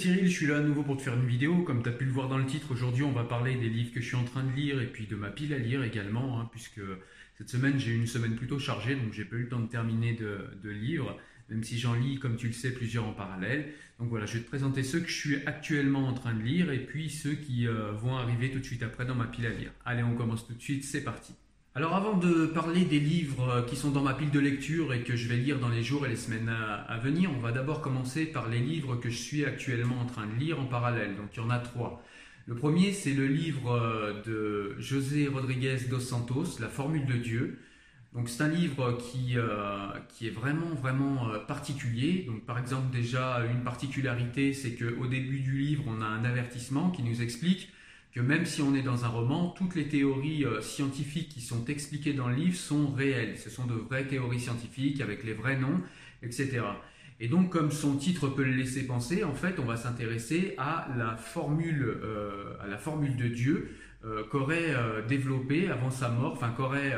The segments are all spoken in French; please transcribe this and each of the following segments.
Cyril, je suis là à nouveau pour te faire une vidéo. Comme tu as pu le voir dans le titre, aujourd'hui on va parler des livres que je suis en train de lire et puis de ma pile à lire également, hein, puisque cette semaine j'ai une semaine plutôt chargée, donc j'ai pas eu le temps de terminer de, livres, même si j'en lis, comme tu le sais, plusieurs en parallèle. Donc voilà, je vais te présenter ceux que je suis actuellement en train de lire et puis ceux qui euh, vont arriver tout de suite après dans ma pile à lire. Allez, on commence tout de suite, c'est parti. Alors avant de parler des livres euh, qui sont dans ma pile de lecture et que je vais lire dans les jours et les semaines à, venir, on va d'abord commencer par les livres que je suis actuellement en train de lire en parallèle. Donc il y en a trois. Le premier, c'est le livre euh, de José Rodriguez dos Santos, La formule de Dieu. Donc c'est un livre qui, euh, qui est vraiment vraiment particulier. Donc par exemple déjà une particularité, c'est qu'au début du livre, on a un avertissement qui nous explique que même si on est dans un roman, toutes les théories euh, scientifiques qui sont expliquées dans le livre sont réelles. Ce sont de vraies théories scientifiques avec les vrais noms, etc. Et donc, comme son titre peut le laisser penser, en fait, on va s'intéresser à la formule, euh, à la formule de Dieu euh, qu'aurait développé avant sa mort, enfin qu'aurait,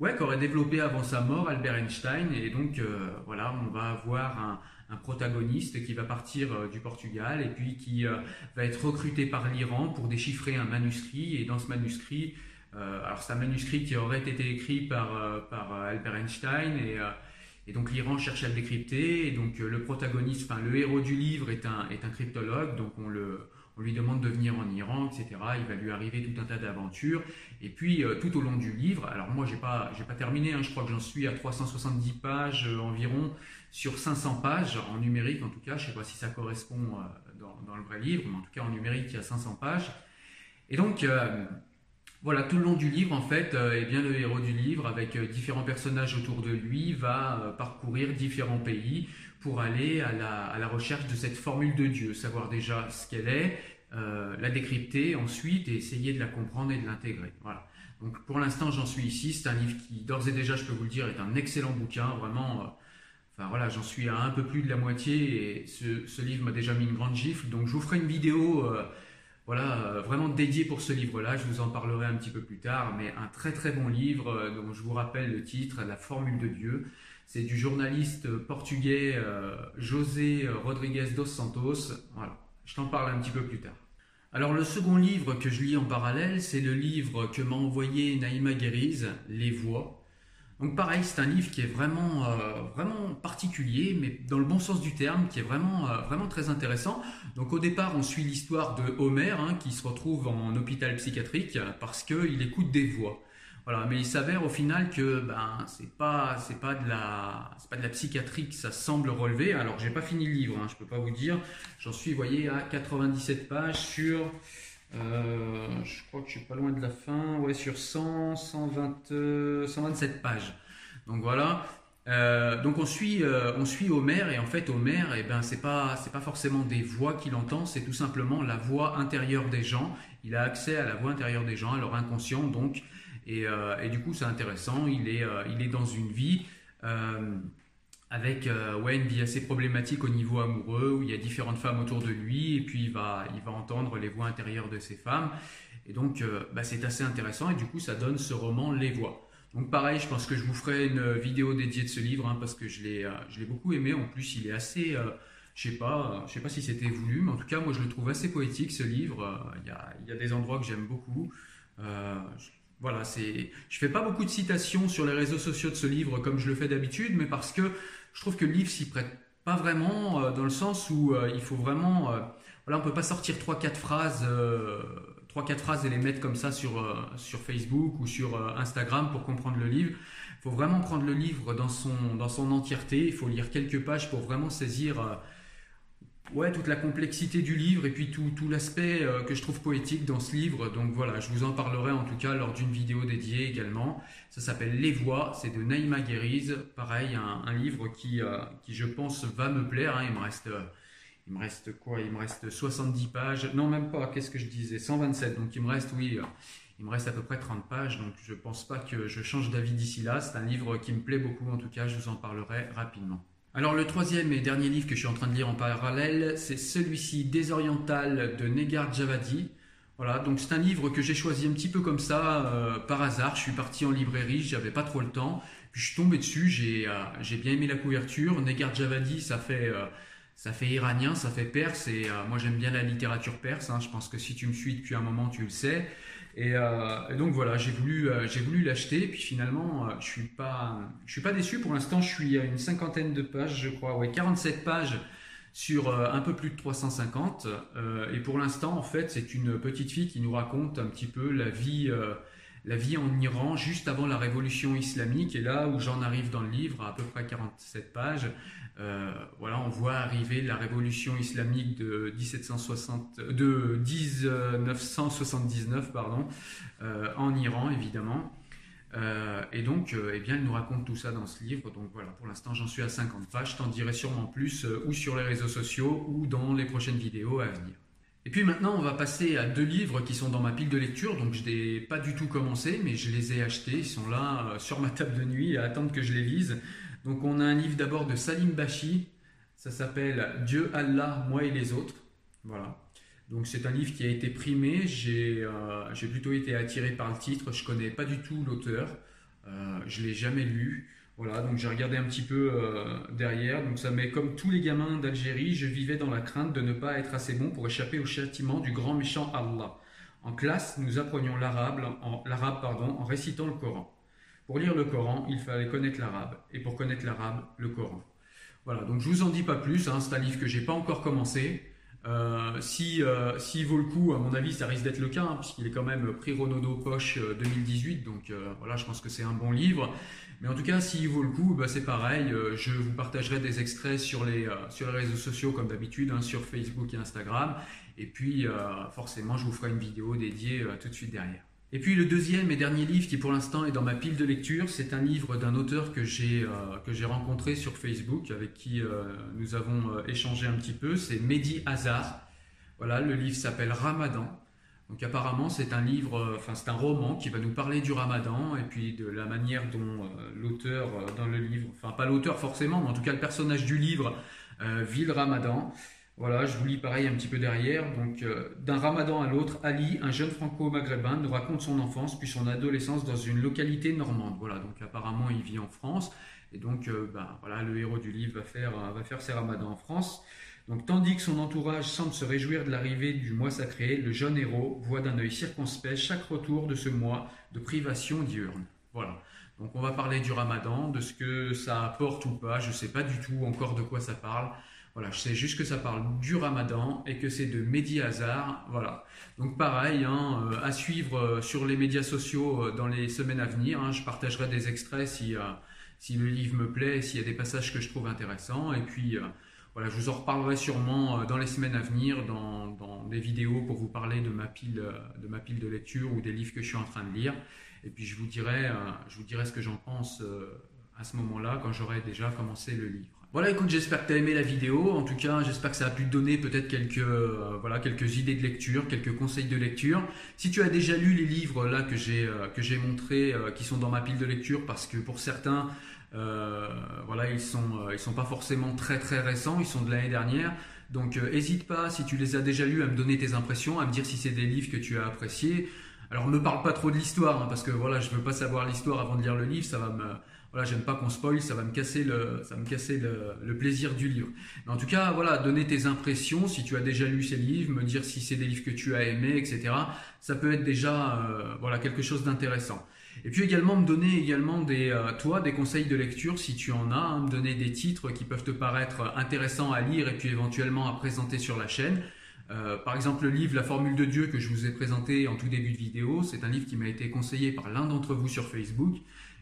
ouais, qu'aurait développé avant sa mort Albert Einstein. Et donc, voilà, on va avoir un, protagoniste qui va partir euh, du Portugal et puis qui euh, va être recruté par l'Iran pour déchiffrer un manuscrit. Et dans ce manuscrit, euh, alors c'est un manuscrit qui aurait été écrit par, par Albert Einstein et, et donc l'Iran cherche à le décrypter. Et donc le protagoniste, enfin le héros du livre est un, est un cryptologue, donc on le on lui demande de venir en Iran, etc. Il va lui arriver tout un tas d'aventures. Et puis, tout au long du livre, alors moi, j'ai pas, pas terminé, hein, je crois que j'en suis à 370 pages environ sur 500 pages, en numérique en tout cas, je sais pas si ça correspond euh, dans, le vrai livre, mais en tout cas en numérique, il y a 500 pages. Et donc, euh, voilà, tout le long du livre, en fait, euh, eh bien, le héros du livre, avec différents personnages autour de lui, va parcourir différents pays pour aller à la, recherche de cette formule de Dieu, savoir déjà ce qu'elle est, la décrypter ensuite et essayer de la comprendre et de l'intégrer. Voilà. Donc pour l'instant, j'en suis ici. C'est un livre qui, d'ores et déjà, je peux vous le dire, est un excellent bouquin. Vraiment, voilà, j'en suis à un peu plus de la moitié et ce, livre m'a déjà mis une grande gifle. Donc je vous ferai une vidéo euh, voilà, euh, vraiment dédiée pour ce livre-là. Je vous en parlerai un petit peu plus tard, mais un très très bon livre euh, dont je vous rappelle le titre, La formule de Dieu. C'est du journaliste portugais José Rodrigues dos Santos. Voilà, je t'en parle un petit peu plus tard. Alors le second livre que je lis en parallèle, c'est le livre que m'a envoyé Naïma Guériz, Les Voix. Donc pareil, c'est un livre qui est vraiment, euh, vraiment particulier, mais dans le bon sens du terme, qui est vraiment, euh, vraiment très intéressant. Donc au départ, on suit l'histoire de Homer, hein, qui se retrouve en hôpital psychiatrique parce qu'il écoute des voix. Voilà, mais il s'avère au final que ben c'est pas c'est pas de la c'est pas de la psychiatrie que ça semble relever. Alors j'ai pas fini le livre, hein, je peux pas vous dire. J'en suis, voyez, à 97 pages sur euh, je crois que je suis pas loin de la fin, ouais, sur 100, 120, 127 pages. Donc voilà. Euh, donc on suit, euh, on suit Homer et en fait Homer, eh ben c'est pas, c'est pas forcément des voix qu'il entend, c'est tout simplement la voix intérieure des gens. Il a accès à la voix intérieure des gens, à leur inconscient donc, et, et du coup c'est intéressant. Il est, il est dans une vie avec euh, ouais, une vie assez problématique au niveau amoureux, où il y a différentes femmes autour de lui, et puis il va, il va entendre les voix intérieures de ces femmes. Et donc, euh, bah, c'est assez intéressant, et du coup, ça donne ce roman Les Voix. Donc pareil, je pense que je vous ferai une vidéo dédiée de ce livre, hein, parce que je l'ai, euh, je beaucoup aimé. En plus, il est assez, je sais pas, je sais pas si c'était voulu, mais en tout cas, moi, je le trouve assez poétique, ce livre. Il y, a, y a des endroits que j'aime beaucoup. Voilà, c'est, je fais pas beaucoup de citations sur les réseaux sociaux de ce livre comme je le fais d'habitude, mais parce que je trouve que le livre s'y prête pas vraiment, euh, dans le sens où euh, il faut vraiment. Euh, voilà, on peut pas sortir 3-4 phrases. 3-4 phrases et les mettre comme ça sur, sur Facebook ou sur Instagram pour comprendre le livre. Il faut vraiment prendre le livre dans son, dans son entièreté. Il faut lire quelques pages pour vraiment saisir ouais, toute la complexité du livre et puis tout, tout l'aspect euh, que je trouve poétique dans ce livre. Donc voilà, je vous en parlerai en tout cas lors d'une vidéo dédiée également. Ça s'appelle Les Voix, c'est de Naïma Guériz. Pareil, un, livre qui, euh, qui, je pense, va me plaire. Hein. Il me reste... Euh, il me reste quoi? Il me reste 70 pages. Non, même pas. Qu'est-ce que je disais? 127. Donc il me reste, oui, il me reste à peu près 30 pages. Donc je pense pas que je change d'avis d'ici là. C'est un livre qui me plaît beaucoup. En tout cas, je vous en parlerai rapidement. Alors le troisième et dernier livre que je suis en train de lire en parallèle, c'est celui-ci, Désoriental de Negar Javadi. Voilà, donc c'est un livre que j'ai choisi un petit peu comme ça, euh, par hasard. Je suis parti en librairie, j'avais pas trop le temps. Puis je suis tombé dessus, j'ai euh, bien aimé la couverture. Negar Javadi, ça fait, euh, ça fait iranien, ça fait perse, et moi j'aime bien la littérature perse, hein. je pense que si tu me suis depuis un moment, tu le sais. Et, donc voilà, j'ai voulu, j'ai voulu l'acheter, puis finalement, je suis suis pas déçu. Pour l'instant, je suis à une cinquantaine de pages, je crois, ouais, 47 pages sur euh, un peu plus de 350. Euh, et pour l'instant, en fait, c'est une petite fille qui nous raconte un petit peu la vie, euh, la vie en Iran juste avant la révolution islamique. Et là où j'en arrive dans le livre, à, peu près 47 pages, voilà, on voit arriver la révolution islamique de, 1760, de 1979 pardon, en Iran, évidemment. Euh, et donc, euh, eh bien, elle nous raconte tout ça dans ce livre. Donc voilà, pour l'instant, j'en suis à 50 pages. Je t'en dirai sûrement plus euh, ou sur les réseaux sociaux ou dans les prochaines vidéos à venir. Et puis maintenant, on va passer à deux livres qui sont dans ma pile de lecture. Donc je n'ai pas du tout commencé, mais je les ai achetés. Ils sont là sur ma table de nuit à attendre que je les lise. Donc on a un livre d'abord de Salim Bashi. Ça s'appelle Dieu, Allah, moi et les autres. Voilà. Donc c'est un livre qui a été primé, euh, j'ai plutôt été attiré par le titre, je connais pas du tout l'auteur, euh, je l'ai jamais lu. Voilà, donc j'ai regardé un petit peu euh, derrière. Donc ça met comme tous les gamins d'Algérie, je vivais dans la crainte de ne pas être assez bon pour échapper au châtiment du grand méchant Allah. En classe, nous apprenions l'arabe en, en récitant le Coran. Pour lire le Coran, il fallait connaître l'arabe, et pour connaître l'arabe, le Coran. Voilà, donc je vous en dis pas plus, hein, c'est un livre que j'ai pas encore commencé. Euh, si euh, s'il vaut le coup, à mon avis, ça risque d'être le cas, hein, puisqu'il est quand même prix Renaudot Poche 2018, euh, donc voilà, je pense que c'est un bon livre. Mais en tout cas, s'il vaut le coup, bah, c'est pareil, je vous partagerai des extraits sur les, sur les réseaux sociaux comme d'habitude, hein, sur Facebook et Instagram, et puis forcément, je vous ferai une vidéo dédiée tout de suite derrière. Et puis le deuxième et dernier livre qui pour l'instant est dans ma pile de lecture, c'est un livre d'un auteur que j'ai euh, rencontré sur Facebook, avec qui euh, nous avons euh, échangé un petit peu, c'est Mehdi Hazar. Voilà, le livre s'appelle Ramadan. Donc apparemment c'est un livre, enfin c'est un roman qui va nous parler du Ramadan et puis de la manière dont l'auteur dans le livre, enfin pas l'auteur forcément, mais en tout cas le personnage du livre vit le Ramadan. Voilà, je vous lis pareil un petit peu derrière. Donc, euh, d'un ramadan à l'autre, Ali, un jeune franco-maghrébin, nous raconte son enfance puis son adolescence dans une localité normande. Voilà, donc apparemment, il vit en France. Et donc, euh, ben, voilà, le héros du livre va faire, euh, va faire ses ramadans en France. Donc, tandis que son entourage semble se réjouir de l'arrivée du mois sacré, le jeune héros voit d'un œil circonspect chaque retour de ce mois de privation diurne. Voilà. Donc, on va parler du ramadan, de ce que ça apporte ou pas. Je ne sais pas du tout encore de quoi ça parle. Voilà, je sais juste que ça parle du ramadan et que c'est de Mehdi Hazar. Voilà. Donc pareil, hein, euh, à suivre euh, sur les médias sociaux euh, dans les semaines à venir. Hein. je partagerai des extraits si, le livre me plaît, s'il y a des passages que je trouve intéressants. Et puis voilà, je vous en reparlerai sûrement dans les semaines à venir dans, des vidéos pour vous parler de ma, pile, de lecture ou des livres que je suis en train de lire. Et puis je vous dirai ce que j'en pense à ce moment-là quand j'aurai déjà commencé le livre. Voilà, écoute, j'espère que tu as aimé la vidéo. En tout cas, j'espère que ça a pu te donner peut-être quelques, euh, voilà, quelques idées de lecture, quelques conseils de lecture. Si tu as déjà lu les livres là que j'ai euh, que j'ai montrés, euh, qui sont dans ma pile de lecture, parce que pour certains, voilà, ils sont ils sont pas forcément très très récents, ils sont de l'année dernière. Donc, n'hésite pas si tu les as déjà lus à me donner tes impressions, à me dire si c'est des livres que tu as appréciés. Alors, ne parle pas trop de l'histoire, hein, parce que voilà, je veux pas savoir l'histoire avant de lire le livre, ça va me j'aime pas qu'on spoil, ça va me casser le, ça me casser le, plaisir du livre. Mais en tout cas, voilà, donner tes impressions, si tu as déjà lu ces livres, me dire si c'est des livres que tu as aimés, etc. Ça peut être déjà, euh, voilà, quelque chose d'intéressant. Et puis également me donner également des, euh, toi, des conseils de lecture si tu en as, hein, me donner des titres qui peuvent te paraître intéressants à lire et puis éventuellement à présenter sur la chaîne. Euh, par exemple, le livre La formule de Dieu que je vous ai présenté en tout début de vidéo, c'est un livre qui m'a été conseillé par l'un d'entre vous sur Facebook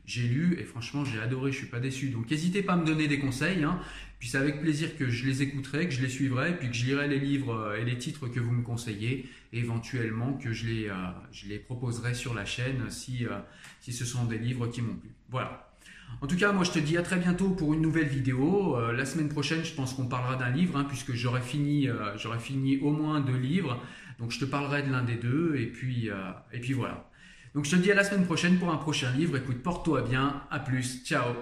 j'ai lu et franchement j'ai adoré, je suis pas déçu. Donc n'hésitez pas à me donner des conseils, hein. puis c'est avec plaisir que je les écouterai, que je les suivrai, puis que je lirai les livres euh, et les titres que vous me conseillez, et éventuellement que je les, euh, je les proposerai sur la chaîne si, euh, si ce sont des livres qui m'ont plu. Voilà. En tout cas, moi je te dis à très bientôt pour une nouvelle vidéo. la semaine prochaine, je pense qu'on parlera d'un livre, hein, puisque j'aurai fini, j'aurai fini au moins deux livres. Donc je te parlerai de l'un des deux, et puis, et puis voilà. Donc je te dis à la semaine prochaine pour un prochain livre. Écoute, porte-toi bien. À plus. Ciao.